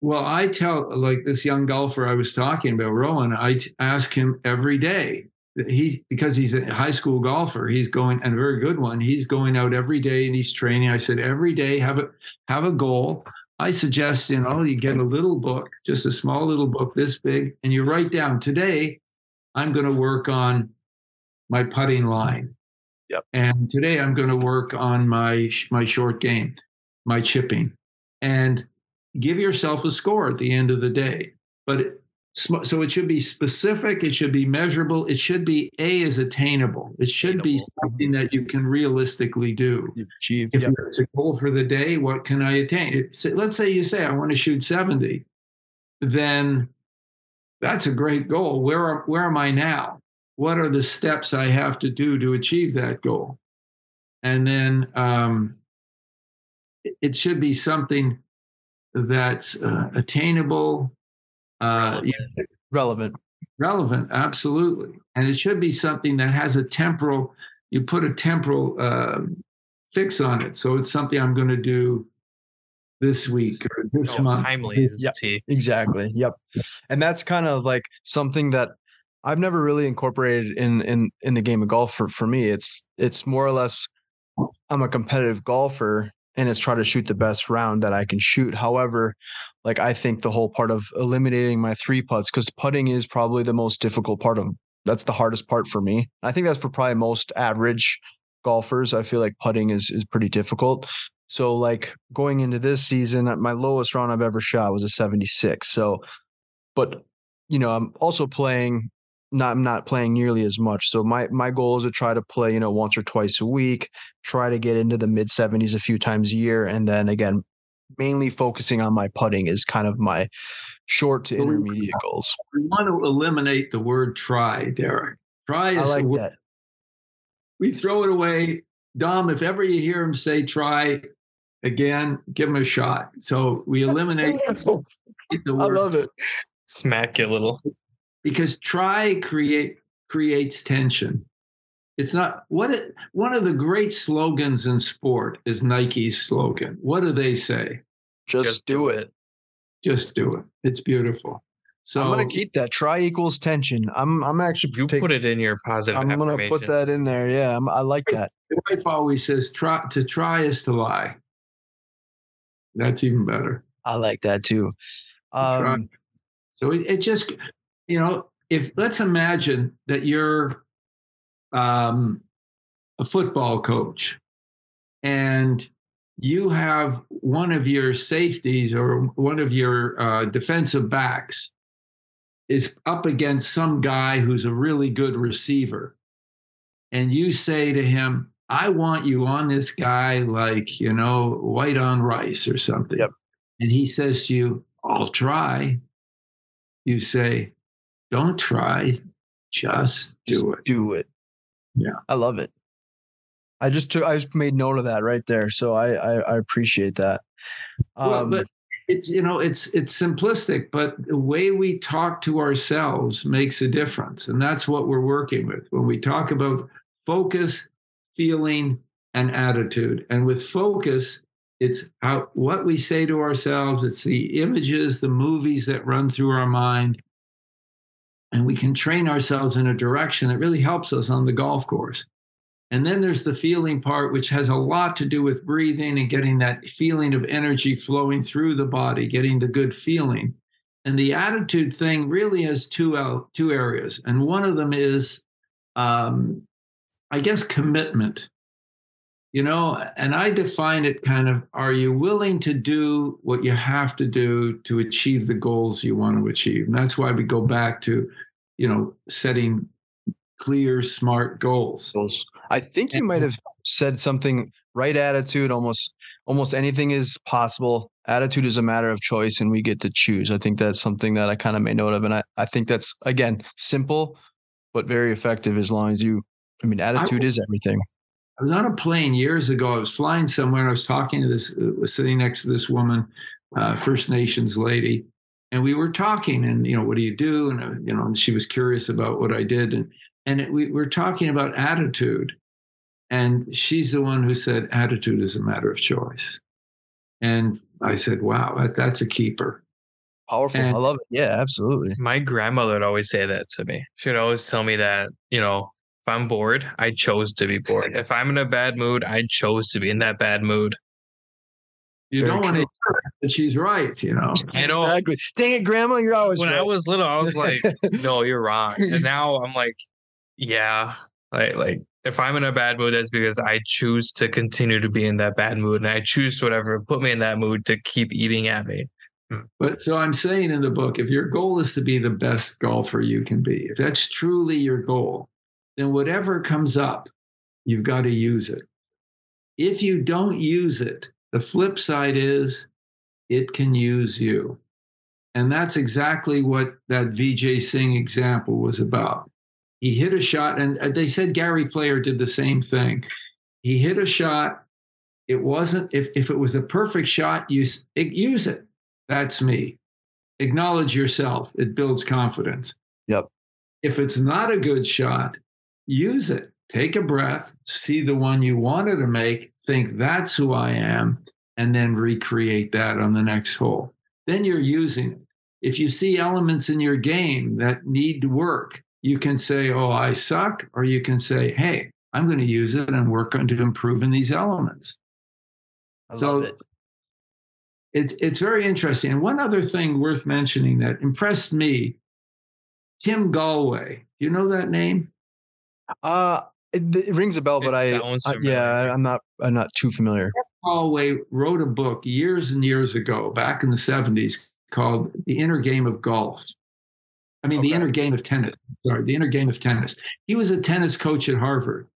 Well i tell like this young golfer i was talking about rowan I t- ask him every day he's because he's a high school golfer he's going and a very good one he's going out every day and he's training i said every day have a have a goal i suggest you know you get a little book just a small little book this big and you write down today i'm going to work on my putting line. Yep. And today I'm going to work on my my short game, my chipping, and give yourself a score at the end of the day. But so it should be specific. It should be measurable. It should be a is attainable. It should attainable. be something that you can realistically do. Achieve. If yep. it's a goal for the day, what can I attain? let's say you say I want to shoot seventy, then that's a great goal. Where where am I now? what are the steps I have to do to achieve that goal? And then um, it should be something that's uh, attainable, uh, relevant. relevant. Relevant, absolutely. And it should be something that has a temporal, you put a temporal uh, fix on it. So it's something I'm going to do this week or this oh, month. Timely yep, Exactly. Yep. And that's kind of like something that I've never really incorporated in in in the game of golf for for me. It's it's more or less I'm a competitive golfer and it's try to shoot the best round that I can shoot. However, like I think the whole part of eliminating my three putts because putting is probably the most difficult part of that's the hardest part for me. I think that's for probably most average golfers. I feel like putting is is pretty difficult. So like going into this season, uh, my lowest round I've ever shot was a 76. So but you know, I'm also playing not I'm not playing nearly as much. So my my goal is to try to play, you know, once or twice a week, try to get into the mid 70s a few times a year and then again mainly focusing on my putting is kind of my short to intermediate goals. We want to eliminate the word try, Derek. Try is I like that. We throw it away. Dom, if ever you hear him say try again, give him a shot. So we eliminate the word. I love it. Smack you a little. Because try create creates tension. It's not what it, one of the great slogans in sport is Nike's slogan. What do they say? Just, Just do it. it. Just do it. It's beautiful. So I'm gonna keep that. Try equals tension. I'm I'm actually you take, put it in your positive. I'm gonna put that in there. Yeah, I'm, i like that. My wife always says, "Try to try is to lie." That's even better. I like that too. Um, so it, it, just, you know, if let's imagine that you're um, a football coach and you have one of your safeties or one of your uh, defensive backs is up against some guy who's a really good receiver. And you say to him, I want you on this guy like, you know, white on rice or something. Yep. And he says to you, I'll try. You say, Don't try, just do just it. Do it. Yeah. I love it. I just took I just made note of that right there. So I I, I appreciate that. Um, well, but it's you know it's it's simplistic, but the way we talk to ourselves makes a difference, and that's what we're working with when we talk about focus, feeling, and attitude. And with focus, it's how what we say to ourselves. It's the images, the movies that run through our mind, and we can train ourselves in a direction that really helps us on the golf course. And then there's the feeling part, which has a lot to do with breathing and getting that feeling of energy flowing through the body, getting the good feeling. And the attitude thing really has two, two areas. And one of them is, um, I guess, commitment. You know, and I define it kind of are you willing to do what you have to do to achieve the goals you want to achieve? And that's why we go back to, you know, setting clear, smart goals. I think you might have said something right attitude, almost almost anything is possible. Attitude is a matter of choice and we get to choose. I think that's something that I kind of made note of. And I, I think that's again simple but very effective as long as you I mean attitude I, is everything. I was on a plane years ago. I was flying somewhere and I was talking to this uh, was sitting next to this woman, uh, First Nations lady, and we were talking and you know what do you do and uh, you know and she was curious about what I did and and it, we were talking about attitude. And she's the one who said, attitude is a matter of choice. And I said, wow, that, that's a keeper. Powerful. And I love it. Yeah, absolutely. My grandmother would always say that to me. She would always tell me that, you know, if I'm bored, I chose to be bored. If I'm in a bad mood, I chose to be in that bad mood. You Very don't want to hear but she's right, you know. I know. Exactly. Dang it, grandma, you're always when right. I was little, I was like, no, you're wrong. And now I'm like, yeah, like like if I'm in a bad mood, that's because I choose to continue to be in that bad mood, and I choose to whatever put me in that mood to keep eating at me. Hmm. But so I'm saying in the book, if your goal is to be the best golfer you can be, if that's truly your goal, then whatever comes up, you've got to use it. If you don't use it, the flip side is it can use you. And that's exactly what that Vijay Singh example was about. He hit a shot, and uh, they said Gary Player did the same thing. He hit a shot. It wasn't, if, if it was a perfect shot, use, use it. That's me. Acknowledge yourself. It builds confidence. Yep. If it's not a good shot, use it. Take a breath, see the one you wanted to make, think that's who I am, and then recreate that on the next hole. Then you're using it. If you see elements in your game that need to work, you can say, oh, I suck, or you can say, hey, I'm going to use it and work on to improve in these elements. I so it. it's it's very interesting. And one other thing worth mentioning that impressed me, Tim Gallwey. You know that name? Uh it, it rings a bell, but I, I yeah, I'm not I'm not too familiar. Tim wrote a book years and years ago, back in the 70s, called The Inner Game of Golf. I mean, okay. the inner game of tennis. Sorry, the inner game of tennis. He was a tennis coach at Harvard,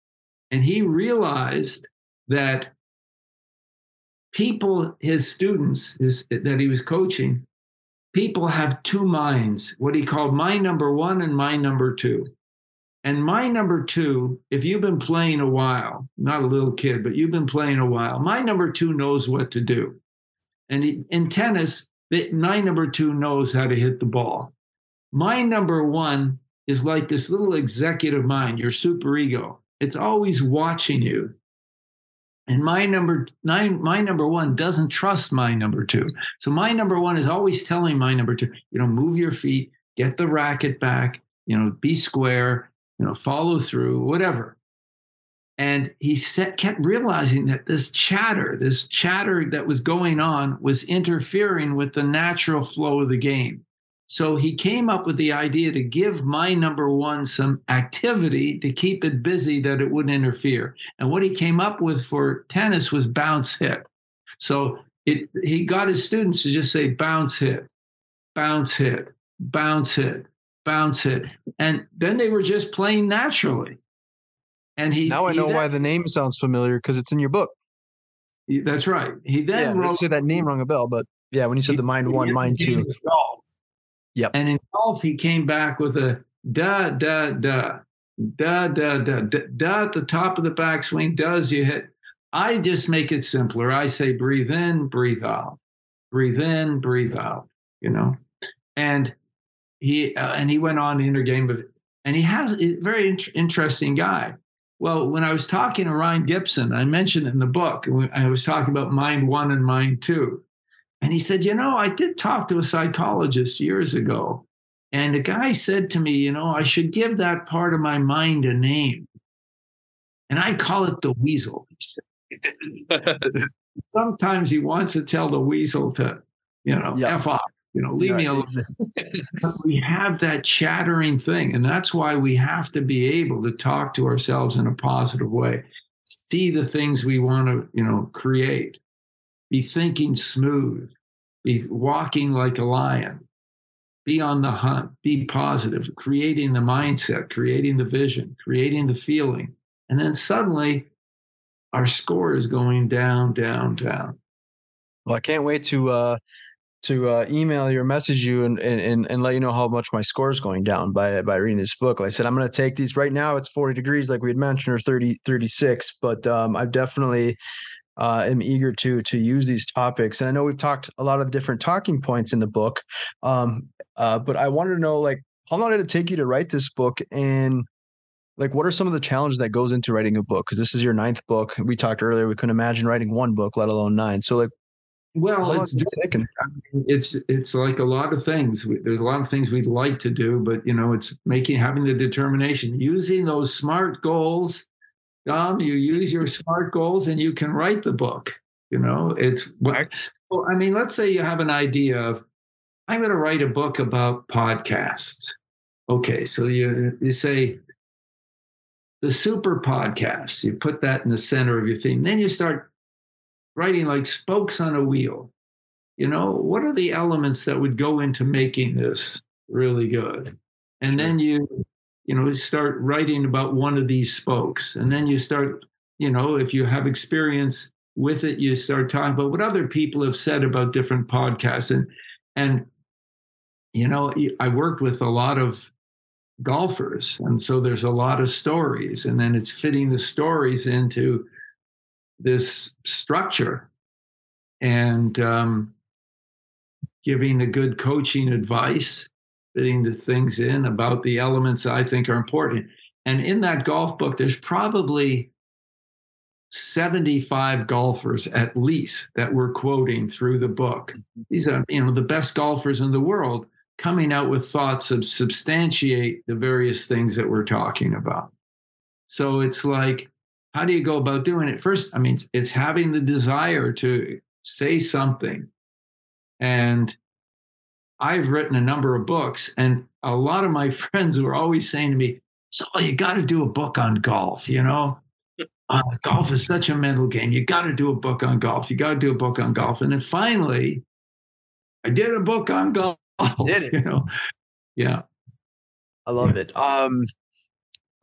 and he realized that people, his students his, that he was coaching, people have two minds, what he called mind number one and mind number two. And my number two, if you've been playing a while, not a little kid, but you've been playing a while, my number two knows what to do. And in tennis, my number two knows how to hit the ball. My number one is like this little executive mind, your super ego. It's always watching you. And my number nine, my number one doesn't trust my number two. So my number one is always telling my number two, you know, move your feet, get the racket back, you know, be square, you know, follow through, whatever. And he set, kept realizing that this chatter, this chatter that was going on was interfering with the natural flow of the game. So he came up with the idea to give my number one some activity to keep it busy that it wouldn't interfere. And what he came up with for tennis was bounce hit. So it, he got his students to just say bounce hit, bounce hit, bounce hit, bounce it. And then they were just playing naturally. And he now I know he then, why the name sounds familiar because it's in your book. That's right. He then yeah, wrote. Say that name rung a bell, but yeah, when you said the mind one, mind two. Golf. Yep. And in golf, he came back with a da da da da da da da, da at the top of the backswing. Does you hit? I just make it simpler. I say breathe in, breathe out, breathe in, breathe out. You know, and he uh, and he went on the inner game of, and he has a very in- interesting guy. Well, when I was talking to Rhein Gibson, I mentioned in the book, I was talking about mind one and mind two. And he said, You know, I did talk to a psychologist years ago. And the guy said to me, You know, I should give that part of my mind a name. And I call it the weasel. He said. Sometimes he wants to tell the weasel to, you know. F off, you know, leave right. me alone. we have that chattering thing. And that's why we have to be able to talk to ourselves in a positive way, see the things we want to, you know, create be thinking smooth, be walking like a lion, be on the hunt, be positive, creating the mindset, creating the vision, creating the feeling. And then suddenly our score is going down, down, down. Well, I can't wait to uh to uh, email you or message you and, and and let you know how much my score is going down by by reading this book. Like I said, I'm going to take these right now. It's 40 degrees, like we had mentioned, or 30 36. But um, I've definitely uh, am eager to to use these topics. And I know we've talked a lot of different talking points in the book, um, uh, but I wanted to know like how long did it take you to write this book and like what are some of the challenges that goes into writing a book because this is your ninth book we talked earlier we couldn't imagine writing one book let alone nine so like well it's it's it's like a lot of things there's a lot of things we'd like to do but you know it's making having the determination using those smart goals Dom, you use your SMART goals and you can write the book. You know, it's well, I mean, let's say you have an idea of I'm going to write a book about podcasts. Okay, so you you say the super podcasts, you put that in the center of your theme. Then you start writing like spokes on a wheel. You know, what are the elements that would go into making this really good? And then you you know start writing about one of these spokes. And then you start you know if you have experience with it you start talking about what other people have said about different podcasts. And and you know i worked with a lot of golfers. And so there's a lot of stories. And then it's fitting the stories into this structure and um, giving the good coaching advice fitting the things in about the elements I think are important. And in that golf book, there's probably 75 golfers at least that we're quoting through the book. These are, you know, the best golfers in the world coming out with thoughts of substantiate the various things that we're talking about. So it's like, how do you go about doing it? First, I mean, it's having the desire to say something and I've written a number of books, and a lot of my friends were always saying to me, "So you got to do a book on golf." You know, uh, golf is such a mental game. You got to do a book on golf. You got to do a book on golf. And then finally, I did a book on golf. Did it? You know, yeah. I love it. Um,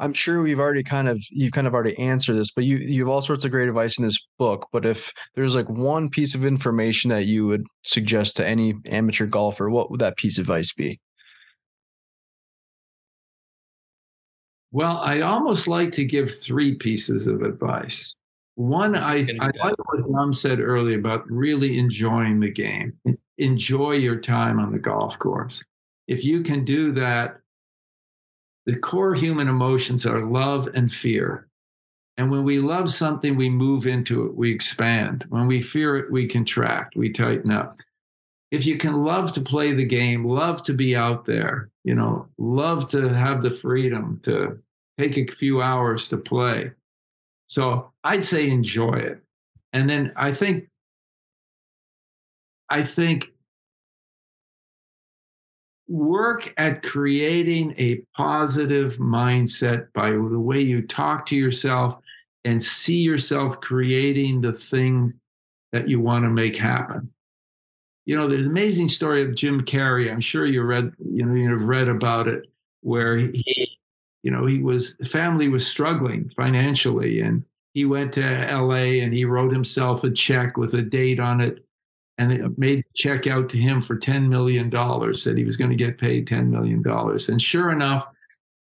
I'm sure we've already kind of you've kind of already answered this, but you you have all sorts of great advice in this book. But if there's like one piece of information that you would suggest to any amateur golfer, what would that piece of advice be? Well, I'd almost like to give three pieces of advice. One, I, I like what Dom said earlier about really enjoying the game. Enjoy your time on the golf course. If you can do that, the core human emotions are love and fear. And when we love something, we move into it, we expand. When we fear it, we contract, we tighten up. If you can love to play the game, love to be out there, you know, love to have the freedom to take a few hours to play. So I'd say enjoy it. And then I think, I think work at creating a positive mindset by the way you talk to yourself and see yourself creating the thing that you want to make happen. You know, there's an amazing story of Jim Carrey. I'm sure you read, you know, you've read about it, where he, you know, he was family was struggling financially, and he went to L.A. and he wrote himself a check with a date on it and it made the check out to him for $10 million, said he was going to get paid $10 million. And sure enough,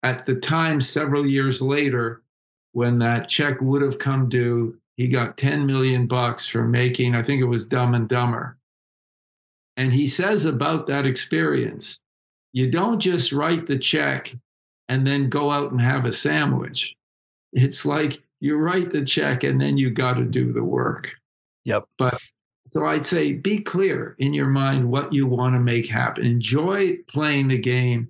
at the time, several years later, when that check would have come due, he got 10 million bucks for making, I think it was Dumb and Dumber. And he says about that experience, you don't just write the check and then go out and have a sandwich. It's like you write the check and then you got to do the work. Yep. But so I'd say be clear in your mind what you want to make happen. Enjoy playing the game.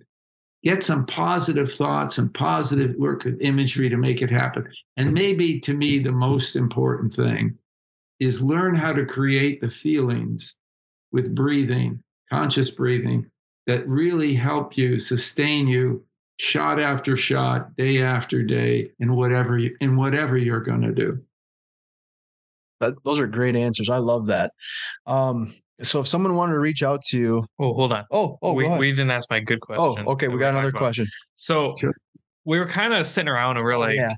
Get some positive thoughts and positive work of imagery to make it happen. And maybe to me, the most important thing is learn how to create the feelings with breathing, conscious breathing, that really help you sustain you shot after shot, day after day, in whatever you, in whatever you're going to do. That, those are great answers. I love that. Um, so if someone wanted to reach out to you, oh, hold on. Oh, oh, we, we didn't ask my good oh, question. Oh, okay. We got another question. So sure. we were kind of sitting around and we are oh, like, yeah.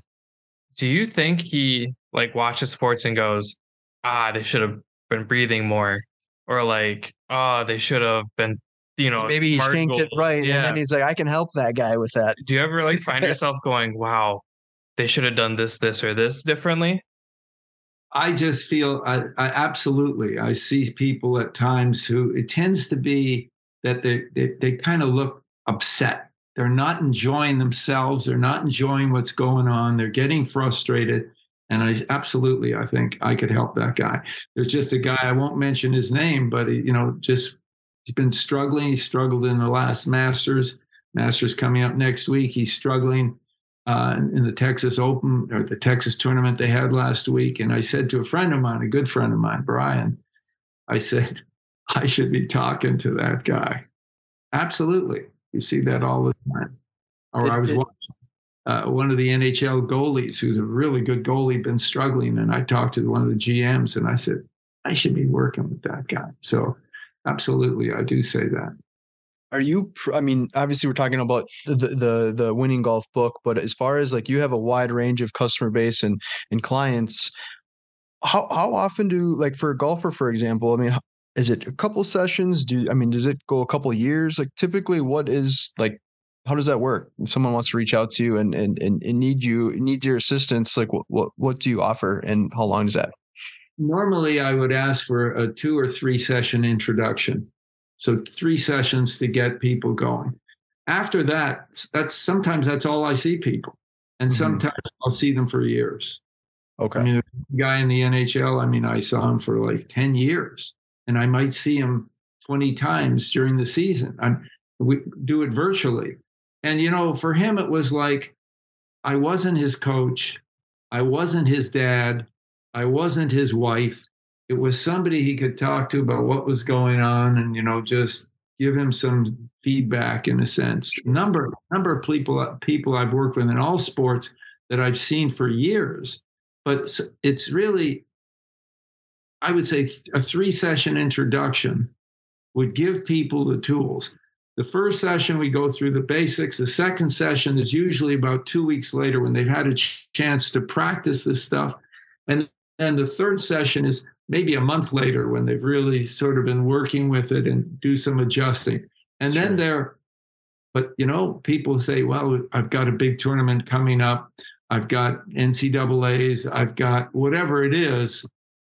do you think he like watches sports and goes, ah, they should have been breathing more, or like, oh, they should have been you know, maybe he shanked it right, yeah. and then he's like, I can help that guy with that. Do you ever like find yourself going, "Wow, they should have done this, this, or this differently"? I just feel I, I, absolutely. I see people at times who it tends to be that they they, they kind of look upset. They're not enjoying themselves. They're not enjoying what's going on. They're getting frustrated. And I absolutely, I think I could help that guy. There's just a guy I won't mention his name, but he, you know, just he's been struggling. He struggled in the last Masters. Masters coming up next week. He's struggling uh, in the Texas Open or the Texas tournament they had last week. And I said to a friend of mine, a good friend of mine, Brian, I said, I should be talking to that guy. Absolutely. You see that all the time. Or it, I was it, watching uh, one of the NHL goalies who's a really good goalie, been struggling. And I talked to one of the GMs and I said, I should be working with that guy. So absolutely, I do say that are you i mean obviously we're talking about the, the the winning golf book but as far as like you have a wide range of customer base and and clients how how often do like for a golfer for example i mean is it a couple sessions? Do i mean does it go a couple years? Like typically what is like how does that work? If someone wants to reach out to you and and and, and need you need your assistance like what, what what do you offer and how long is that? Normally i would ask for a two or three session introduction so three sessions to get people going. After that, that's sometimes that's all I see people, and mm-hmm. sometimes I'll see them for years. Okay. I mean, the guy in the NHL, I mean, I saw him for like ten years, and I might see him twenty times during the season. I'm we do it virtually, and you know, for him, it was like I wasn't his coach, I wasn't his dad, I wasn't his wife, it was somebody he could talk to about what was going on and you know just give him some feedback in a sense number number of people people i've worked with in all sports that i've seen for years but it's really i would say a three session introduction would give people the tools the first session, we go through the basics. The second session is usually about two weeks later when they've had a ch- chance to practice this stuff. And and the third session is maybe a month later when they've really sort of been working with it and do some adjusting. And sure. then they're, but you know, people say, well, I've got a big tournament coming up. I've got NCAAs, I've got whatever it is.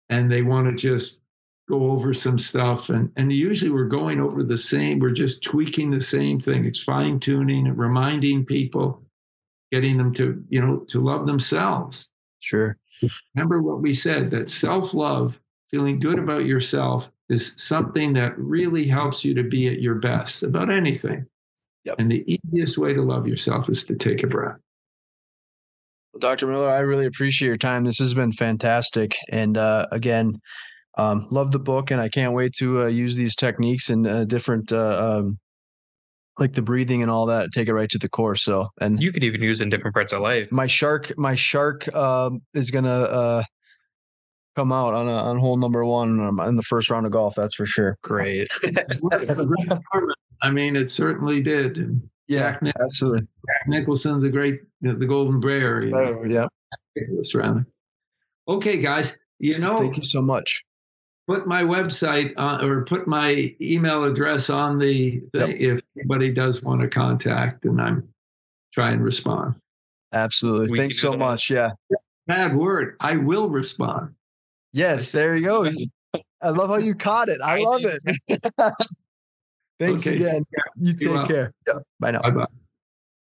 And they want to just go over some stuff. And, and usually we're going over the same, we're just tweaking the same thing. It's fine tuning reminding people, getting them to, you know, to love themselves. Sure. Remember what we said that self love, feeling good about yourself, is something that really helps you to be at your best about anything. Yep. And the easiest way to love yourself is to take a breath. Well, Dr. Miller, I really appreciate your time. This has been fantastic. And uh, again, um, love the book, and I can't wait to uh, use these techniques in uh, different uh, um, like the breathing and all that take it right to the core so and you could even use in different parts of life. My shark my shark um, is gonna uh, come out on a, on hole number one um, in the first round of golf that's for sure. Great. I mean it certainly did. And yeah Jack absolutely. Jack Nicklaus's a great the golden bear you know? yeah. This round okay guys you know thank you so much put my website on, or put my email address on the thing yep. if anybody does want to contact and I'm try and respond. Absolutely. We Thanks so much. Yeah. Bad word. I will respond. Yes, there you go. I love how you caught it. I, love it. Thanks okay, again. You take care. Yep. Bye now. Bye bye.